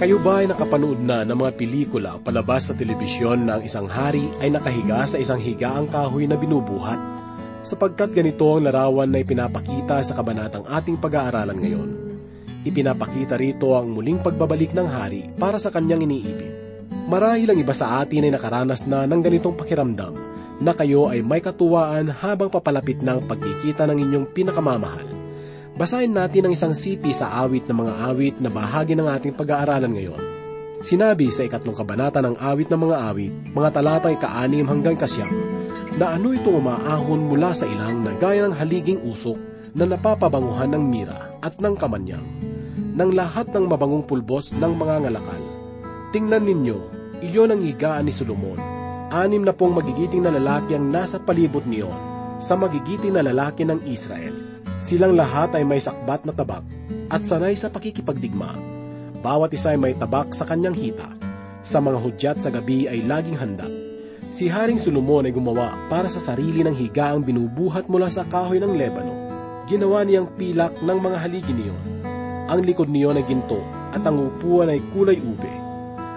Kayo ba ay nakapanood na ng mga pelikula palabas sa telebisyon na ang isang hari ay nakahiga sa isang higaang kahoy na binubuhat? Sapagkat ganito ang larawan na ipinapakita sa kabanatang ating pag-aaralan ngayon. Ipinapakita rito ang muling pagbabalik ng hari para sa kanyang iniibig. Marahil ang iba sa atin ay nakaranas na ng ganitong pakiramdam na kayo ay may katuwaan habang papalapit ng pagkikita ng inyong pinakamamahal Basahin natin ang isang sipi sa awit ng mga awit na bahagi ng ating pag-aaralan ngayon. Sinabi sa ikatlong kabanata ng awit ng mga awit, mga talatang ika-anim hanggang kasyam, na ano itong umaahon mula sa ilang na gaya ng haliging usok na napapabanguhan ng mira at ng kamanyang, ng lahat ng mabangong pulbos ng mga ngalakal. Tingnan ninyo, iyon ang higaan ni Solomon. Anim na pong magigiting na lalaki ang nasa palibot niyon sa magigiting na lalaki ng Israel Silang lahat ay may sakbat na tabak at sanay sa pakikipagdigma. Bawat isa ay may tabak sa kanyang hita. Sa mga hudyat sa gabi ay laging handa. Si Haring Solomon ay gumawa para sa sarili ng higaang binubuhat mula sa kahoy ng Lebano. Ginawa niyang pilak ng mga haligi niyon. Ang likod niyon ay ginto at ang upuan ay kulay ube.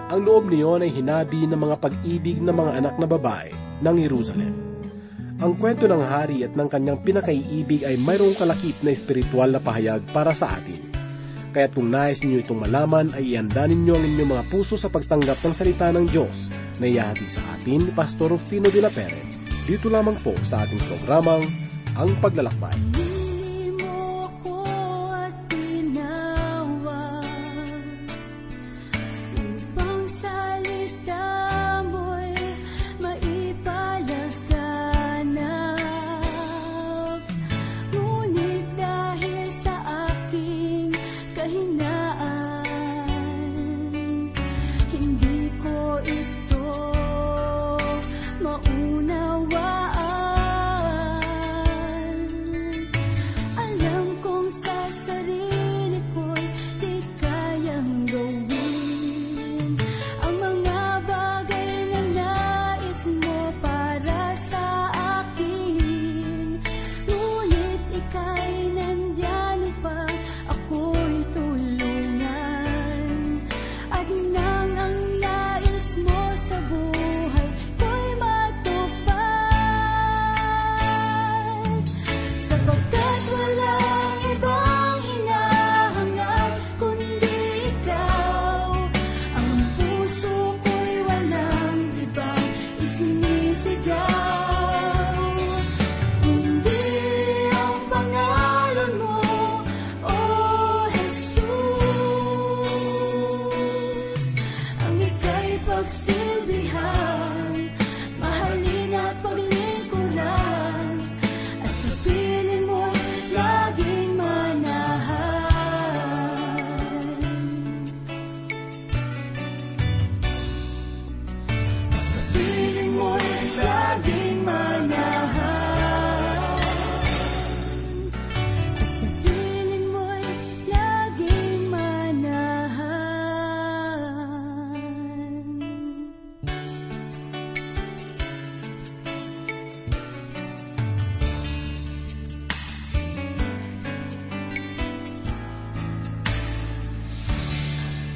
Ang loob niyon ay hinabi ng mga pag-ibig ng mga anak na babae ng Jerusalem. Ang kwento ng hari at ng kanyang pinakaiibig ay mayroong kalakip na espiritual na pahayag para sa atin. Kaya't kung nais ninyo itong malaman ay ianda ninyo ang inyong mga puso sa pagtanggap ng salita ng Diyos na iyahatid sa atin ni Pastor Rufino de la Pere. Dito lamang po sa ating programang Ang Paglalakbay.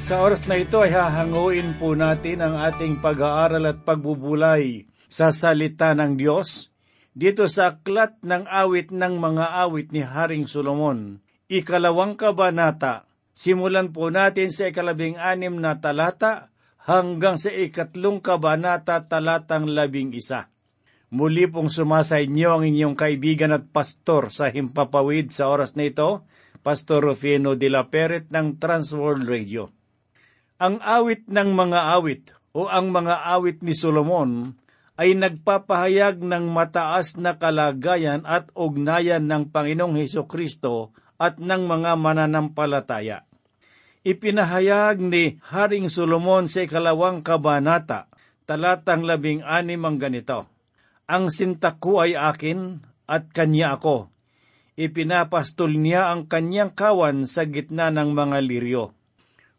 Sa oras na ito ay hahanguin po natin ang ating pag-aaral at pagbubulay sa salita ng Diyos dito sa aklat ng awit ng mga awit ni Haring Solomon. Ikalawang kabanata, simulan po natin sa ikalabing anim na talata hanggang sa ikatlong kabanata talatang labing isa. Muli pong sumasa inyo ang inyong kaibigan at pastor sa Himpapawid sa oras na ito, Pastor Rufino de la Peret ng Transworld Radio. Ang awit ng mga awit o ang mga awit ni Solomon ay nagpapahayag ng mataas na kalagayan at ugnayan ng Panginoong Heso Kristo at ng mga mananampalataya. Ipinahayag ni Haring Solomon sa ikalawang kabanata, talatang labing anim ang ganito, Ang sinta ko ay akin at kanya ako. Ipinapastol niya ang kanyang kawan sa gitna ng mga liryo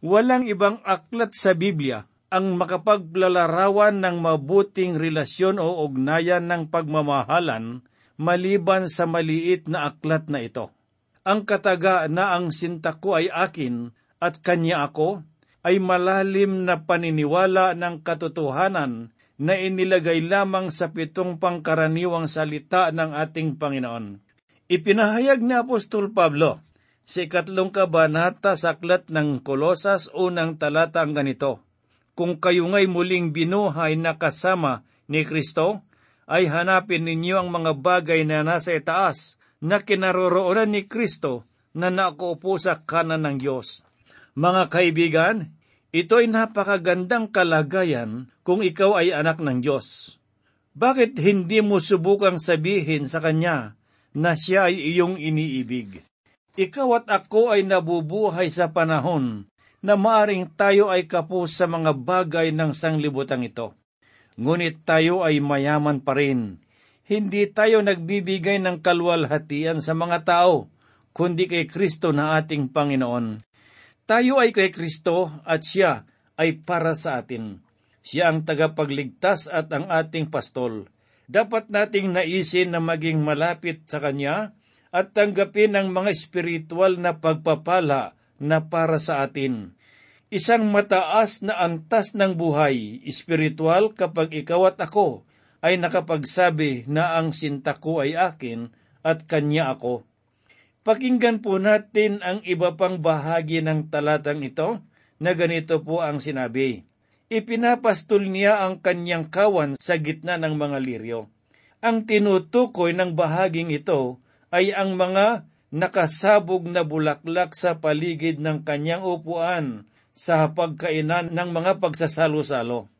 Walang ibang aklat sa Biblia ang makapaglalarawan ng mabuting relasyon o ugnayan ng pagmamahalan maliban sa maliit na aklat na ito. Ang kataga na ang sinta ko ay akin at kanya ako, ay malalim na paniniwala ng katotohanan na inilagay lamang sa pitong pangkaraniwang salita ng ating Panginoon. Ipinahayag ni Apostol Pablo sa ikatlong kabanata sa aklat ng Kolosas unang talata ang ganito, Kung kayo nga'y muling binuhay na kasama ni Kristo, ay hanapin ninyo ang mga bagay na nasa itaas na kinaroroonan ni Kristo na nakaupo sa kanan ng Diyos. Mga kaibigan, ito ay napakagandang kalagayan kung ikaw ay anak ng Diyos. Bakit hindi mo subukang sabihin sa Kanya na siya ay iyong iniibig? Ikaw at ako ay nabubuhay sa panahon na maaring tayo ay kapos sa mga bagay ng sanglibutang ito. Ngunit tayo ay mayaman pa rin. Hindi tayo nagbibigay ng kalwalhatian sa mga tao, kundi kay Kristo na ating Panginoon. Tayo ay kay Kristo at siya ay para sa atin. Siya ang tagapagligtas at ang ating pastol. Dapat nating naisin na maging malapit sa Kanya at tanggapin ang mga espiritual na pagpapala na para sa atin. Isang mataas na antas ng buhay, espiritual kapag ikaw at ako ay nakapagsabi na ang sinta ko ay akin at kanya ako. Pakinggan po natin ang iba pang bahagi ng talatang ito na ganito po ang sinabi. Ipinapastol niya ang kanyang kawan sa gitna ng mga liryo. Ang tinutukoy ng bahaging ito ay ang mga nakasabog na bulaklak sa paligid ng kanyang upuan sa pagkainan ng mga pagsasalo-salo.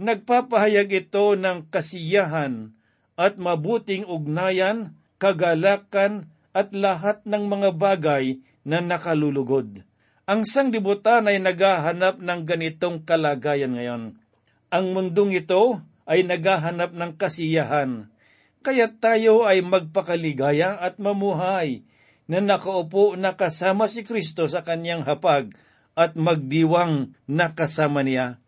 Nagpapahayag ito ng kasiyahan at mabuting ugnayan, kagalakan at lahat ng mga bagay na nakalulugod. Ang sanglibutan ay naghahanap ng ganitong kalagayan ngayon. Ang mundong ito ay naghahanap ng kasiyahan, kaya tayo ay magpakaligaya at mamuhay na nakaupo na kasama si Kristo sa kanyang hapag at magdiwang na kasama niya.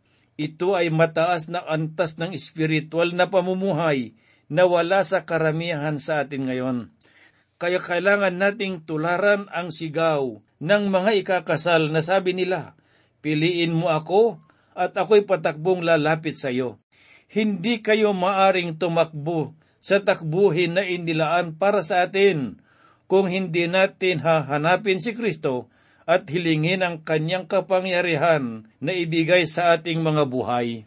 Ito ay mataas na antas ng espiritual na pamumuhay na wala sa karamihan sa atin ngayon. Kaya kailangan nating tularan ang sigaw ng mga ikakasal na sabi nila, Piliin mo ako at ako'y patakbong lalapit sa iyo. Hindi kayo maaring tumakbo sa takbuhin na inilaan para sa atin kung hindi natin hahanapin si Kristo at hilingin ang kanyang kapangyarihan na ibigay sa ating mga buhay.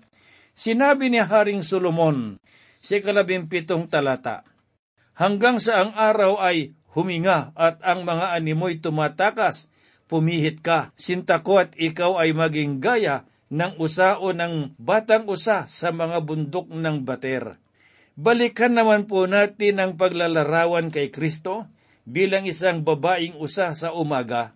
Sinabi ni Haring Solomon sa kalabimpitong talata, Hanggang sa ang araw ay huminga at ang mga animoy tumatakas, pumihit ka, sinta ko at ikaw ay maging gaya ng usa o ng batang usa sa mga bundok ng bater. Balikan naman po natin ang paglalarawan kay Kristo bilang isang babaeng usa sa umaga.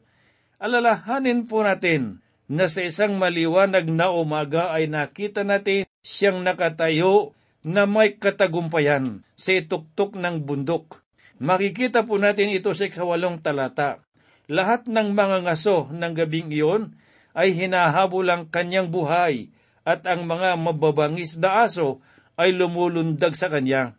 Alalahanin po natin na sa isang maliwanag na umaga ay nakita natin siyang nakatayo na may katagumpayan sa ituktok ng bundok. Makikita po natin ito sa ikawalong talata. Lahat ng mga ngaso ng gabing iyon ay hinahabol ang kanyang buhay at ang mga mababangis na aso ay lumulundag sa kanya.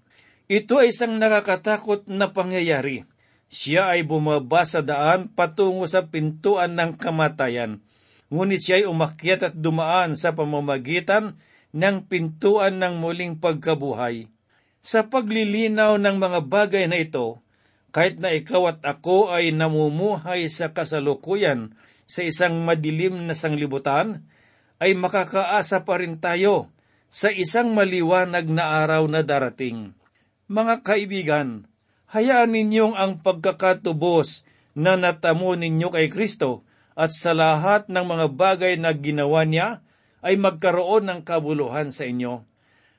Ito ay isang nakakatakot na pangyayari. Siya ay bumaba sa daan patungo sa pintuan ng kamatayan. Ngunit siya ay umakyat at dumaan sa pamamagitan ng pintuan ng muling pagkabuhay. Sa paglilinaw ng mga bagay na ito, kahit na ikaw at ako ay namumuhay sa kasalukuyan sa isang madilim na sanglibutan, ay makakaasa pa rin tayo sa isang maliwanag na araw na darating. Mga kaibigan, hayaan ninyong ang pagkakatubos na natamo ninyo kay Kristo at sa lahat ng mga bagay na ginawa niya ay magkaroon ng kabuluhan sa inyo.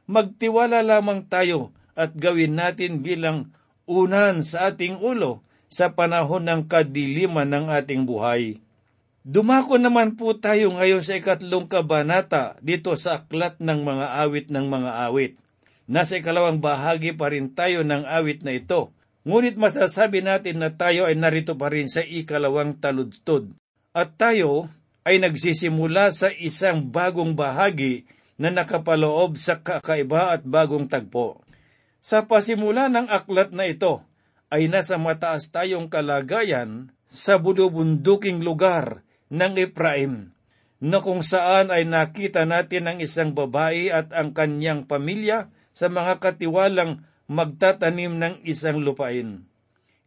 Magtiwala lamang tayo at gawin natin bilang unan sa ating ulo sa panahon ng kadiliman ng ating buhay. Dumako naman po tayo ngayon sa ikatlong kabanata dito sa aklat ng mga awit ng mga awit. Nasa ikalawang bahagi pa rin tayo ng awit na ito. Ngunit masasabi natin na tayo ay narito pa rin sa ikalawang taludtod. At tayo ay nagsisimula sa isang bagong bahagi na nakapaloob sa kakaiba at bagong tagpo. Sa pasimula ng aklat na ito, ay nasa mataas tayong kalagayan sa bulubunduking lugar ng Ephraim. na kung saan ay nakita natin ang isang babae at ang kanyang pamilya sa mga katiwalang magtatanim ng isang lupain.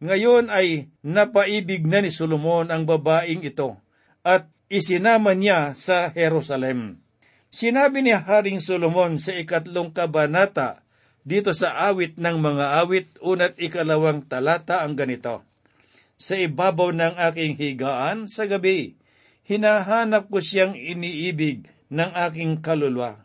Ngayon ay napaibig na ni Solomon ang babaeng ito at isinama niya sa Jerusalem. Sinabi ni Haring Solomon sa ikatlong kabanata dito sa awit ng mga awit unat ikalawang talata ang ganito. Sa ibabaw ng aking higaan sa gabi, hinahanap ko siyang iniibig ng aking kaluluwa.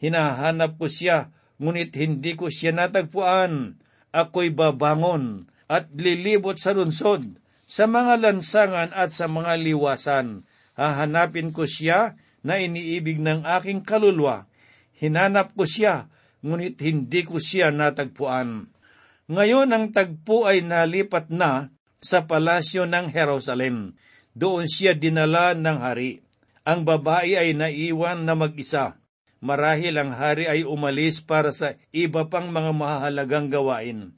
Hinahanap ko siya, ngunit hindi ko siya natagpuan. Ako'y babangon at lilibot sa lunsod, sa mga lansangan at sa mga liwasan. Hahanapin ko siya na iniibig ng aking kaluluwa. Hinanap ko siya, ngunit hindi ko siya natagpuan. Ngayon ang tagpo ay nalipat na sa palasyo ng Jerusalem. Doon siya dinala ng hari. Ang babae ay naiwan na mag-isa. Marahil ang hari ay umalis para sa iba pang mga mahalagang gawain.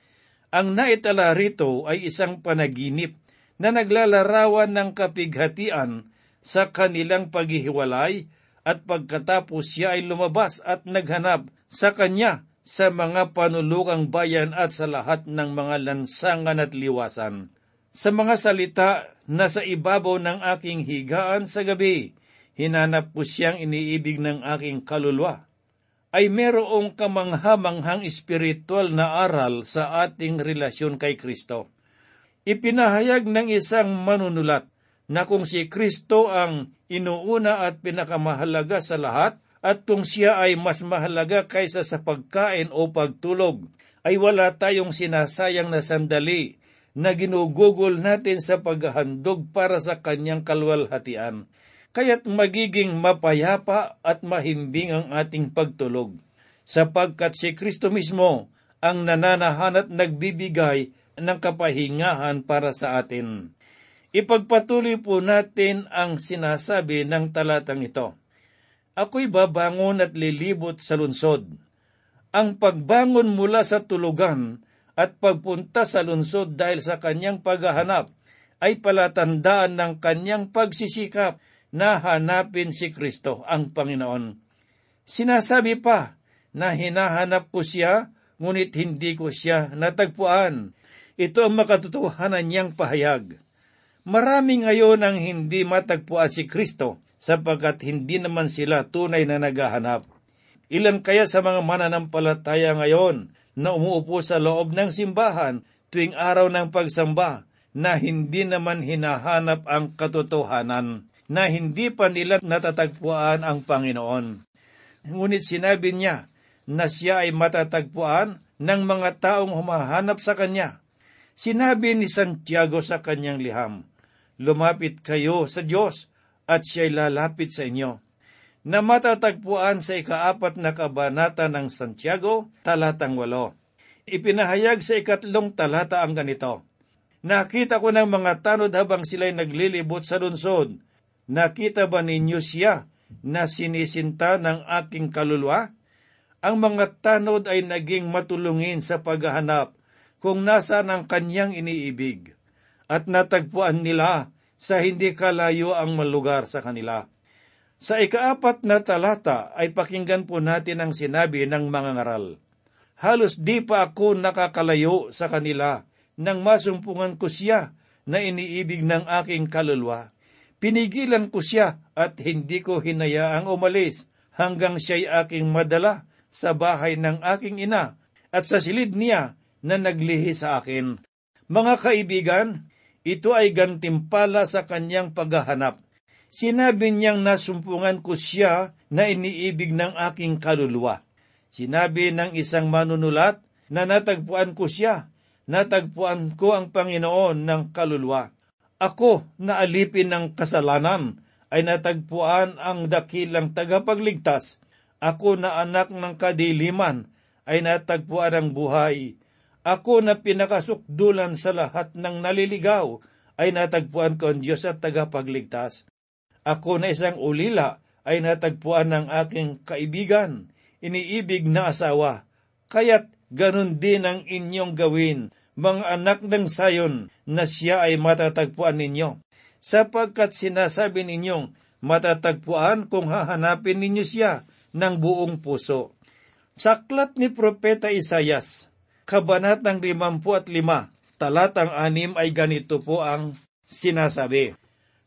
Ang naitala rito ay isang panaginip na naglalarawan ng kapighatian sa kanilang paghihiwalay at pagkatapos siya ay lumabas at naghanap sa kanya sa mga panulukang bayan at sa lahat ng mga lansangan at liwasan. Sa mga salita na sa ibabaw ng aking higaan sa gabi, hinanap ko siyang iniibig ng aking kaluluwa ay merong kamanghamanghang espiritual na aral sa ating relasyon kay Kristo. Ipinahayag ng isang manunulat na kung si Kristo ang inuuna at pinakamahalaga sa lahat at kung siya ay mas mahalaga kaysa sa pagkain o pagtulog, ay wala tayong sinasayang na sandali na ginugugol natin sa paghahandog para sa kanyang kalwalhatian kaya't magiging mapayapa at mahimbing ang ating pagtulog, sapagkat si Kristo mismo ang nananahan at nagbibigay ng kapahingahan para sa atin. Ipagpatuloy po natin ang sinasabi ng talatang ito. Ako'y babangon at lilibot sa lunsod. Ang pagbangon mula sa tulugan at pagpunta sa lunsod dahil sa kanyang paghahanap ay palatandaan ng kanyang pagsisikap na hanapin si Kristo, ang Panginoon. Sinasabi pa na hinahanap ko siya, ngunit hindi ko siya natagpuan. Ito ang makatotohanan niyang pahayag. Marami ngayon ang hindi matagpuan si Kristo sapagkat hindi naman sila tunay na naghahanap. Ilan kaya sa mga mananampalataya ngayon na umuupo sa loob ng simbahan tuwing araw ng pagsamba na hindi naman hinahanap ang katotohanan na hindi pa nila natatagpuan ang Panginoon. Ngunit sinabi niya na siya ay matatagpuan ng mga taong humahanap sa Kanya. Sinabi ni Santiago sa kanyang liham, Lumapit kayo sa Diyos at siya'y lalapit sa inyo. Na matatagpuan sa ikaapat na kabanata ng Santiago, talatang walo. Ipinahayag sa ikatlong talata ang ganito, Nakita ko ng mga tanod habang sila'y naglilibot sa lunsod, Nakita ba ninyo siya na sinisinta ng aking kaluluwa? Ang mga tanod ay naging matulungin sa paghahanap kung nasaan ang kanyang iniibig, at natagpuan nila sa hindi kalayo ang malugar sa kanila. Sa ikaapat na talata ay pakinggan po natin ang sinabi ng mga ngaral. Halos di pa ako nakakalayo sa kanila nang masumpungan ko siya na iniibig ng aking kaluluwa. Pinigilan ko siya at hindi ko hinayaang umalis hanggang siya'y aking madala sa bahay ng aking ina at sa silid niya na naglihi sa akin. Mga kaibigan, ito ay gantimpala sa kanyang paghahanap. Sinabi niyang nasumpungan ko siya na iniibig ng aking kaluluwa. Sinabi ng isang manunulat na natagpuan ko siya, natagpuan ko ang Panginoon ng kaluluwa. Ako na alipin ng kasalanan ay natagpuan ang dakilang tagapagligtas. Ako na anak ng kadiliman ay natagpuan ang buhay. Ako na pinakasukdulan sa lahat ng naliligaw ay natagpuan ko ang Diyos at tagapagligtas. Ako na isang ulila ay natagpuan ng aking kaibigan, iniibig na asawa. Kaya't ganun din ang inyong gawin mga anak ng sayon, na siya ay matatagpuan ninyo, sapagkat sinasabi ninyong matatagpuan kung hahanapin ninyo siya ng buong puso. Saklat ni Propeta Isayas, Kabanatang 55, talatang 6 ay ganito po ang sinasabi.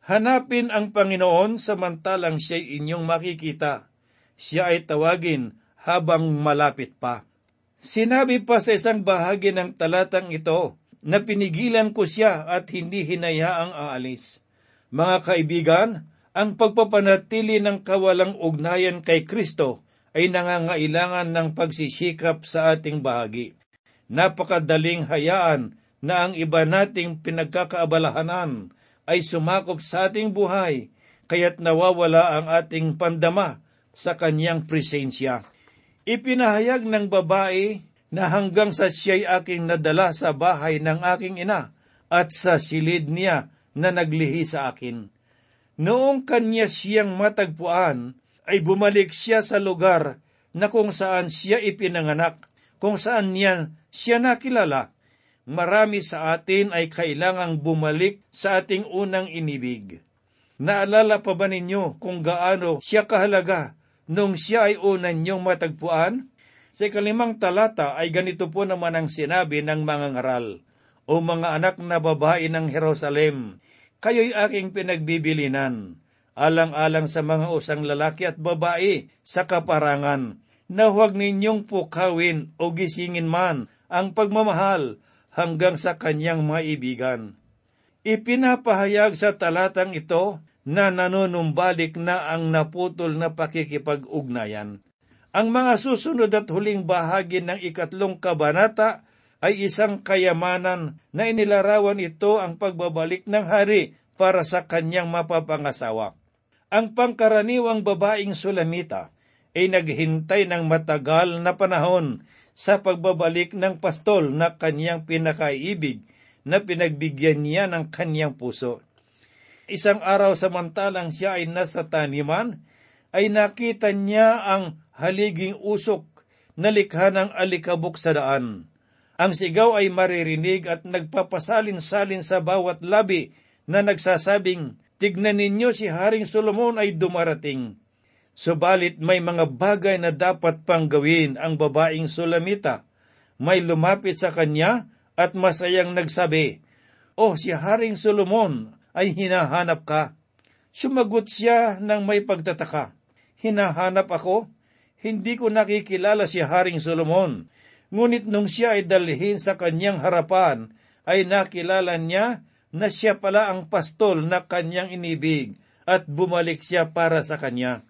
Hanapin ang Panginoon samantalang siya'y inyong makikita. Siya ay tawagin habang malapit pa. Sinabi pa sa isang bahagi ng talatang ito na pinigilan ko siya at hindi hinayaang aalis. Mga kaibigan, ang pagpapanatili ng kawalang ugnayan kay Kristo ay nangangailangan ng pagsisikap sa ating bahagi. Napakadaling hayaan na ang iba nating pinagkakaabalahanan ay sumakop sa ating buhay, kaya't nawawala ang ating pandama sa kanyang presensya. Ipinahayag ng babae na hanggang sa siya'y aking nadala sa bahay ng aking ina at sa silid niya na naglihi sa akin. Noong kanya siyang matagpuan, ay bumalik siya sa lugar na kung saan siya ipinanganak, kung saan niya siya nakilala marami sa atin ay kailangang bumalik sa ating unang inibig. Naalala pa ba ninyo kung gaano siya kahalaga nung siya ay unan niyong matagpuan? Sa kalimang talata ay ganito po naman ang sinabi ng mga ngaral, O mga anak na babae ng Jerusalem, kayo'y aking pinagbibilinan, alang-alang sa mga usang lalaki at babae sa kaparangan, na huwag ninyong pukawin o gisingin man ang pagmamahal hanggang sa kanyang maibigan. Ipinapahayag sa talatang ito na nanunumbalik na ang naputol na pakikipag-ugnayan. Ang mga susunod at huling bahagi ng ikatlong kabanata ay isang kayamanan na inilarawan ito ang pagbabalik ng hari para sa kanyang mapapangasawa. Ang pangkaraniwang babaeng Sulamita ay naghintay ng matagal na panahon sa pagbabalik ng pastol na kanyang pinakaibig na pinagbigyan niya ng kanyang puso. Isang araw samantalang siya ay nasa taniman, ay nakita niya ang haliging usok na likha ng alikabok sa daan. Ang sigaw ay maririnig at nagpapasalin-salin sa bawat labi na nagsasabing, Tignan ninyo si Haring Solomon ay dumarating. Subalit may mga bagay na dapat pang gawin ang babaeng Sulamita. May lumapit sa kanya at masayang nagsabi, Oh, si Haring Solomon ay hinahanap ka. Sumagot siya ng may pagtataka, Hinahanap ako? Hindi ko nakikilala si Haring Solomon. Ngunit nung siya ay dalhin sa kanyang harapan, ay nakilala niya na siya pala ang pastol na kanyang inibig at bumalik siya para sa kanya.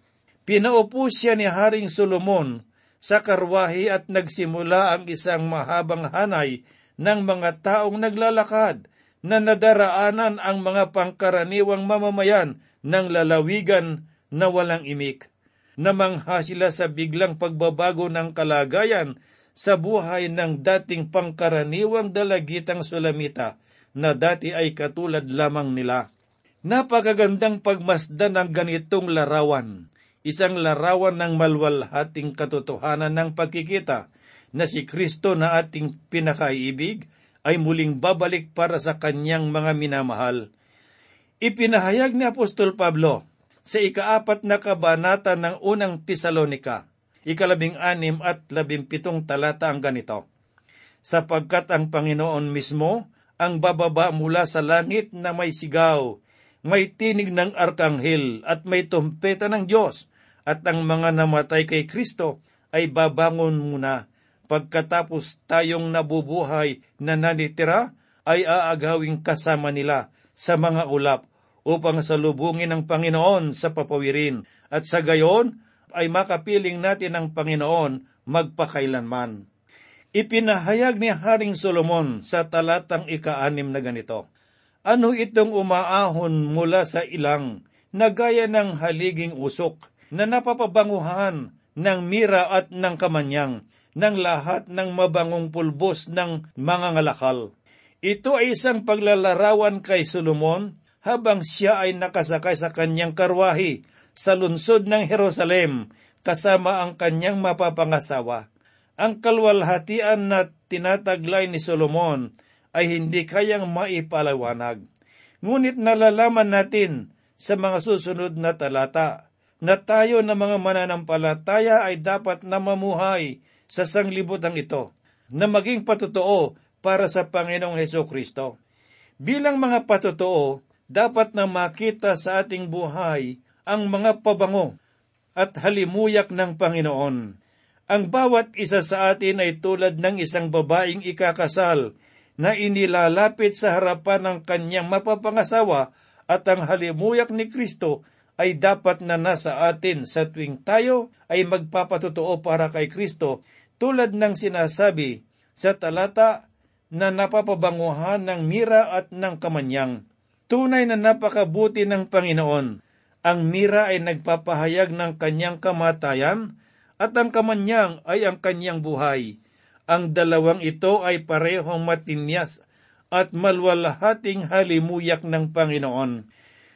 Pinaupo siya ni Haring Solomon sa karwahi at nagsimula ang isang mahabang hanay ng mga taong naglalakad na nadaraanan ang mga pangkaraniwang mamamayan ng lalawigan na walang imik. Namangha sila sa biglang pagbabago ng kalagayan sa buhay ng dating pangkaraniwang dalagitang Sulamita na dati ay katulad lamang nila. Napakagandang pagmasdan ng ganitong larawan isang larawan ng malwalhating katotohanan ng pagkikita na si Kristo na ating pinakaibig ay muling babalik para sa kanyang mga minamahal. Ipinahayag ni Apostol Pablo sa ikaapat na kabanata ng unang Tesalonika, ikalabing anim at labimpitong talata ang ganito. Sapagkat ang Panginoon mismo ang bababa mula sa langit na may sigaw, may tinig ng arkanghel at may tumpeta ng Diyos, at ang mga namatay kay Kristo ay babangon muna. Pagkatapos tayong nabubuhay na nanitira, ay aagawing kasama nila sa mga ulap upang salubungin ang Panginoon sa papawirin at sa gayon ay makapiling natin ang Panginoon magpakailanman. Ipinahayag ni Haring Solomon sa talatang ika-anim na ganito, Ano itong umaahon mula sa ilang na gaya ng haliging usok na napapabanguhan ng mira at ng kamanyang ng lahat ng mabangong pulbos ng mga ngalakal. Ito ay isang paglalarawan kay Solomon habang siya ay nakasakay sa kanyang karwahi sa lungsod ng Jerusalem kasama ang kanyang mapapangasawa. Ang kalwalhatian na tinataglay ni Solomon ay hindi kayang maipalawanag. Ngunit nalalaman natin sa mga susunod na talata na tayo na mga mananampalataya ay dapat na mamuhay sa sanglibutang ito na maging patotoo para sa Panginoong Heso Kristo. Bilang mga patotoo, dapat na makita sa ating buhay ang mga pabango at halimuyak ng Panginoon. Ang bawat isa sa atin ay tulad ng isang babaeng ikakasal na inilalapit sa harapan ng kanyang mapapangasawa at ang halimuyak ni Kristo ay dapat na nasa atin sa tuwing tayo ay magpapatotoo para kay Kristo tulad ng sinasabi sa talata na napapabanguhan ng mira at ng kamanyang. Tunay na napakabuti ng Panginoon ang mira ay nagpapahayag ng kanyang kamatayan at ang kamanyang ay ang kanyang buhay. Ang dalawang ito ay parehong matinyas at malwalahating halimuyak ng Panginoon.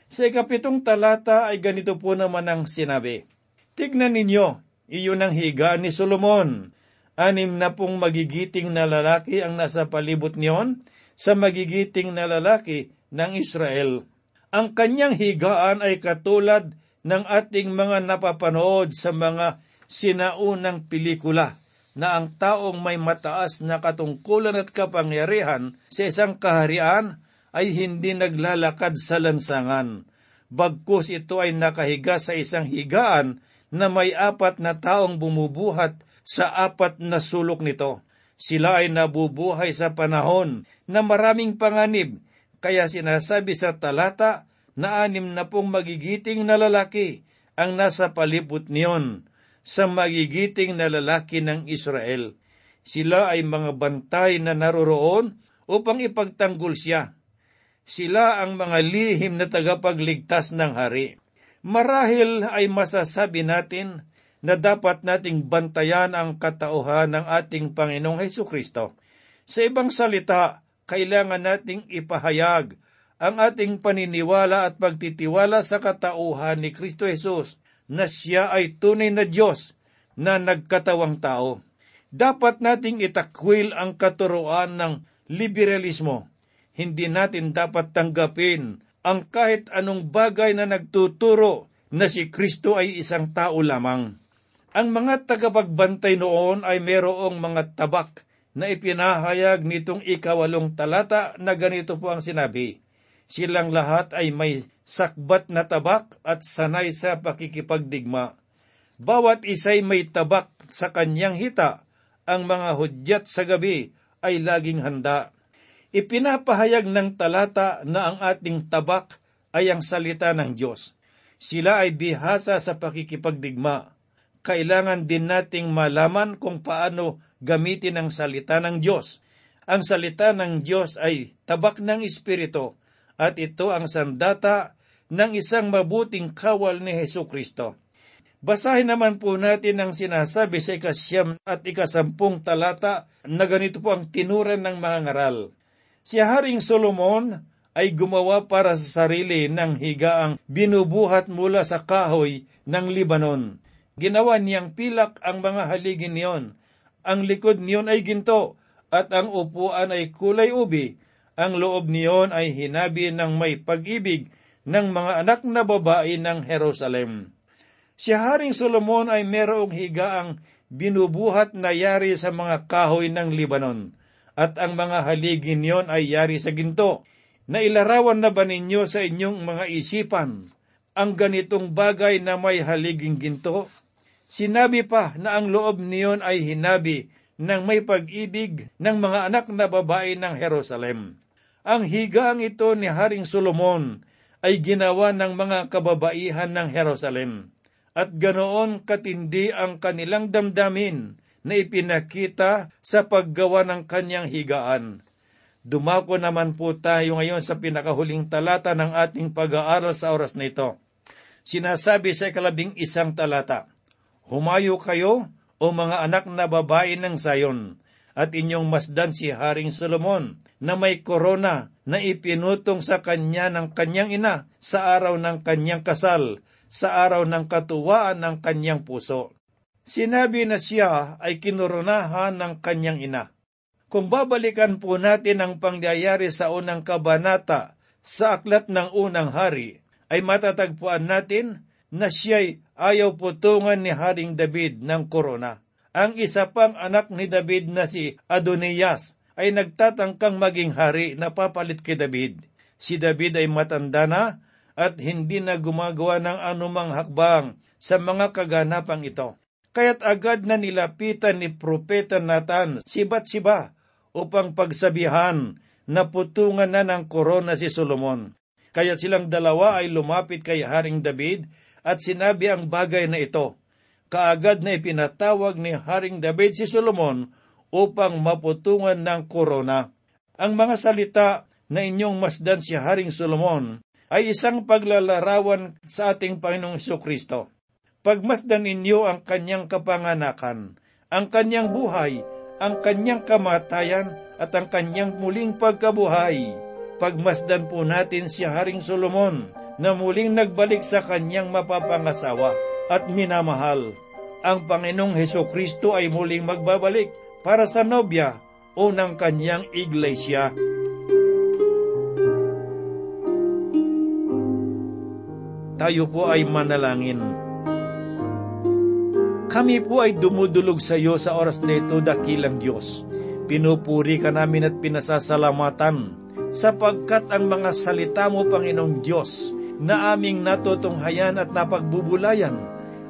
Sa ikapitong talata ay ganito po naman ang sinabi. Tignan ninyo, iyon ang higa ni Solomon. Anim na pong magigiting na lalaki ang nasa palibot niyon sa magigiting na lalaki ng Israel. Ang kanyang higaan ay katulad ng ating mga napapanood sa mga sinaunang pelikula na ang taong may mataas na katungkulan at kapangyarihan sa isang kaharian ay hindi naglalakad sa lansangan. Bagkus ito ay nakahiga sa isang higaan na may apat na taong bumubuhat sa apat na sulok nito. Sila ay nabubuhay sa panahon na maraming panganib kaya sinasabi sa talata na anim na pong magigiting na lalaki ang nasa palibot niyon sa magigiting na lalaki ng Israel. Sila ay mga bantay na naroroon upang ipagtanggol siya. Sila ang mga lihim na tagapagligtas ng hari. Marahil ay masasabi natin na dapat nating bantayan ang katauhan ng ating Panginoong Heso Kristo. Sa ibang salita, kailangan nating ipahayag ang ating paniniwala at pagtitiwala sa katauhan ni Kristo Jesus na siya ay tunay na Diyos na nagkatawang tao. Dapat nating itakwil ang katuroan ng liberalismo. Hindi natin dapat tanggapin ang kahit anong bagay na nagtuturo na si Kristo ay isang tao lamang. Ang mga tagapagbantay noon ay merong mga tabak na ipinahayag nitong ikawalong talata na ganito po ang sinabi. Silang lahat ay may sakbat na tabak at sanay sa pakikipagdigma. Bawat isa'y may tabak sa kanyang hita. Ang mga hudyat sa gabi ay laging handa. Ipinapahayag ng talata na ang ating tabak ay ang salita ng Diyos. Sila ay bihasa sa pakikipagdigma. Kailangan din nating malaman kung paano gamitin ang salita ng Diyos. Ang salita ng Diyos ay tabak ng Espiritu at ito ang sandata ng isang mabuting kawal ni Heso Kristo. Basahin naman po natin ang sinasabi sa ikasyam at ikasampung talata na ganito po ang tinuran ng mga ngaral. Si Haring Solomon ay gumawa para sa sarili ng higaang binubuhat mula sa kahoy ng Libanon. Ginawa niyang pilak ang mga haligin niyon ang likod niyon ay ginto, at ang upuan ay kulay ubi. Ang loob niyon ay hinabi ng may pag-ibig ng mga anak na babae ng Jerusalem. Si Haring Solomon ay merong higaang binubuhat na yari sa mga kahoy ng Libanon, at ang mga haligin niyon ay yari sa ginto. Nailarawan na ba ninyo sa inyong mga isipan ang ganitong bagay na may haliging ginto? Sinabi pa na ang loob niyon ay hinabi ng may pag-ibig ng mga anak na babae ng Jerusalem. Ang higaang ito ni Haring Solomon ay ginawa ng mga kababaihan ng Jerusalem at ganoon katindi ang kanilang damdamin na ipinakita sa paggawa ng kanyang higaan. Dumako naman po tayo ngayon sa pinakahuling talata ng ating pag-aaral sa oras na ito. Sinasabi sa ikalabing isang talata, Humayo kayo, o mga anak na babae ng Sayon, at inyong masdan si Haring Solomon na may korona na ipinutong sa kanya ng kanyang ina sa araw ng kanyang kasal, sa araw ng katuwaan ng kanyang puso. Sinabi na siya ay kinoronahan ng kanyang ina. Kung babalikan po natin ang pangyayari sa unang kabanata sa aklat ng unang hari, ay matatagpuan natin na siya'y ayaw putungan ni Haring David ng korona. Ang isa pang anak ni David na si Adonias ay nagtatangkang maging hari na papalit kay David. Si David ay matanda na at hindi na gumagawa ng anumang hakbang sa mga kaganapang ito. Kaya't agad na nilapitan ni Propeta Nathan si Batsiba upang pagsabihan na putungan na ng korona si Solomon. Kaya silang dalawa ay lumapit kay Haring David at sinabi ang bagay na ito. Kaagad na ipinatawag ni Haring David si Solomon upang maputungan ng korona. Ang mga salita na inyong masdan si Haring Solomon ay isang paglalarawan sa ating Panginoong Kristo pagmasdan ninyo ang kanyang kapanganakan, ang kanyang buhay, ang kanyang kamatayan, at ang kanyang muling pagkabuhay. Pagmasdan po natin si Haring Solomon na muling nagbalik sa kanyang mapapangasawa at minamahal. Ang Panginoong Heso Kristo ay muling magbabalik para sa nobya o ng kanyang iglesia. Tayo po ay manalangin. Kami po ay dumudulog sa iyo sa oras na ito, dakilang Diyos. Pinupuri ka namin at pinasasalamatan sapagkat ang mga salita mo, Panginoong Diyos, na aming natutunghayan at napagbubulayan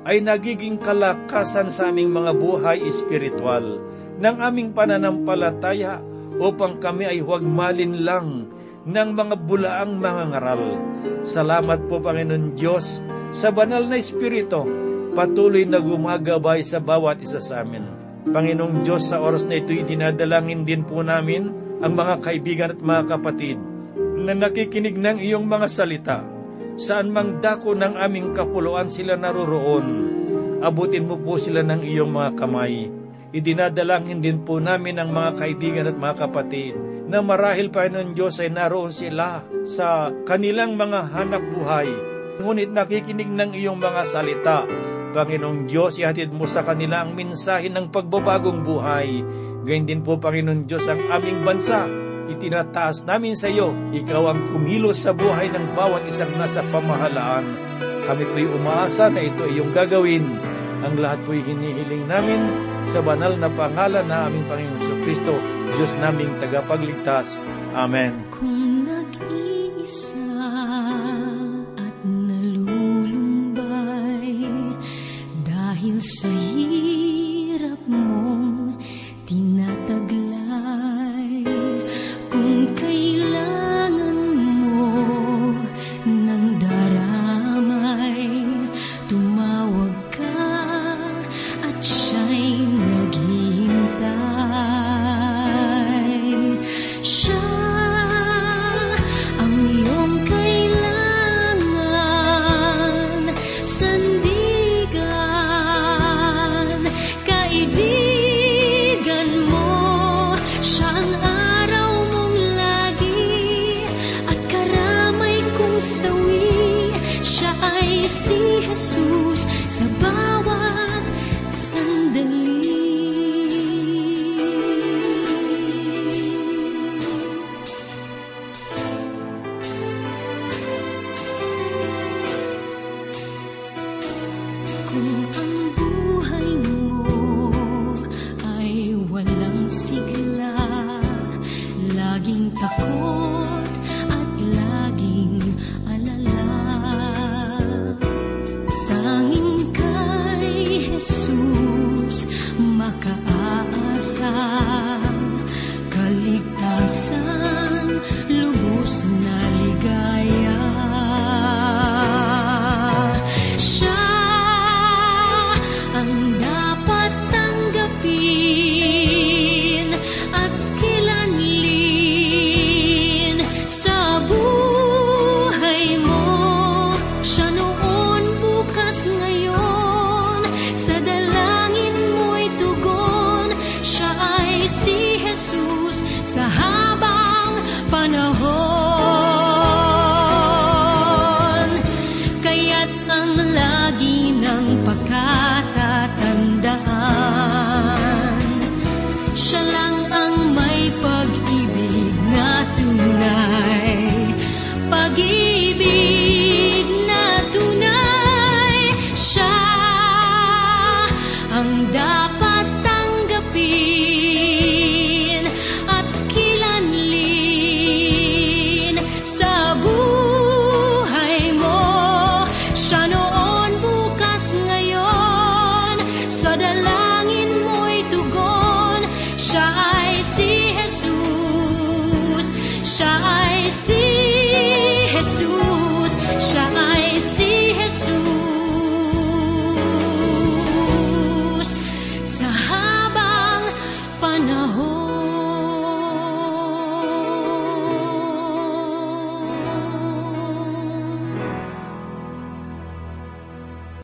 ay nagiging kalakasan sa aming mga buhay espiritual ng aming pananampalataya upang kami ay huwag malin lang ng mga bulaang mga ngaral. Salamat po, Panginoon Diyos, sa banal na Espiritu patuloy na gumagabay sa bawat isa sa amin. Panginoong Diyos, sa oras na ito, dinadalangin din po namin ang mga kaibigan at mga kapatid na nakikinig ng iyong mga salita. Saan mang dako ng aming kapuluan sila naroroon, abutin mo po sila ng iyong mga kamay. Idinadalangin din po namin ang mga kaibigan at mga kapatid na marahil pa ng Diyos ay naroon sila sa kanilang mga hanap buhay. Ngunit nakikinig ng iyong mga salita Panginoong Diyos, ihatid mo sa kanila ang mensahe ng pagbabagong buhay. Gayun din po, Panginoong Diyos, ang aming bansa. Itinataas namin sa iyo, ikaw ang kumilos sa buhay ng bawat isang nasa pamahalaan. Kami po'y umaasa na ito iyong gagawin. Ang lahat po'y hinihiling namin sa banal na pangalan na aming Panginoong Kristo, Diyos naming tagapagligtas. Amen. Kung sa hirap walang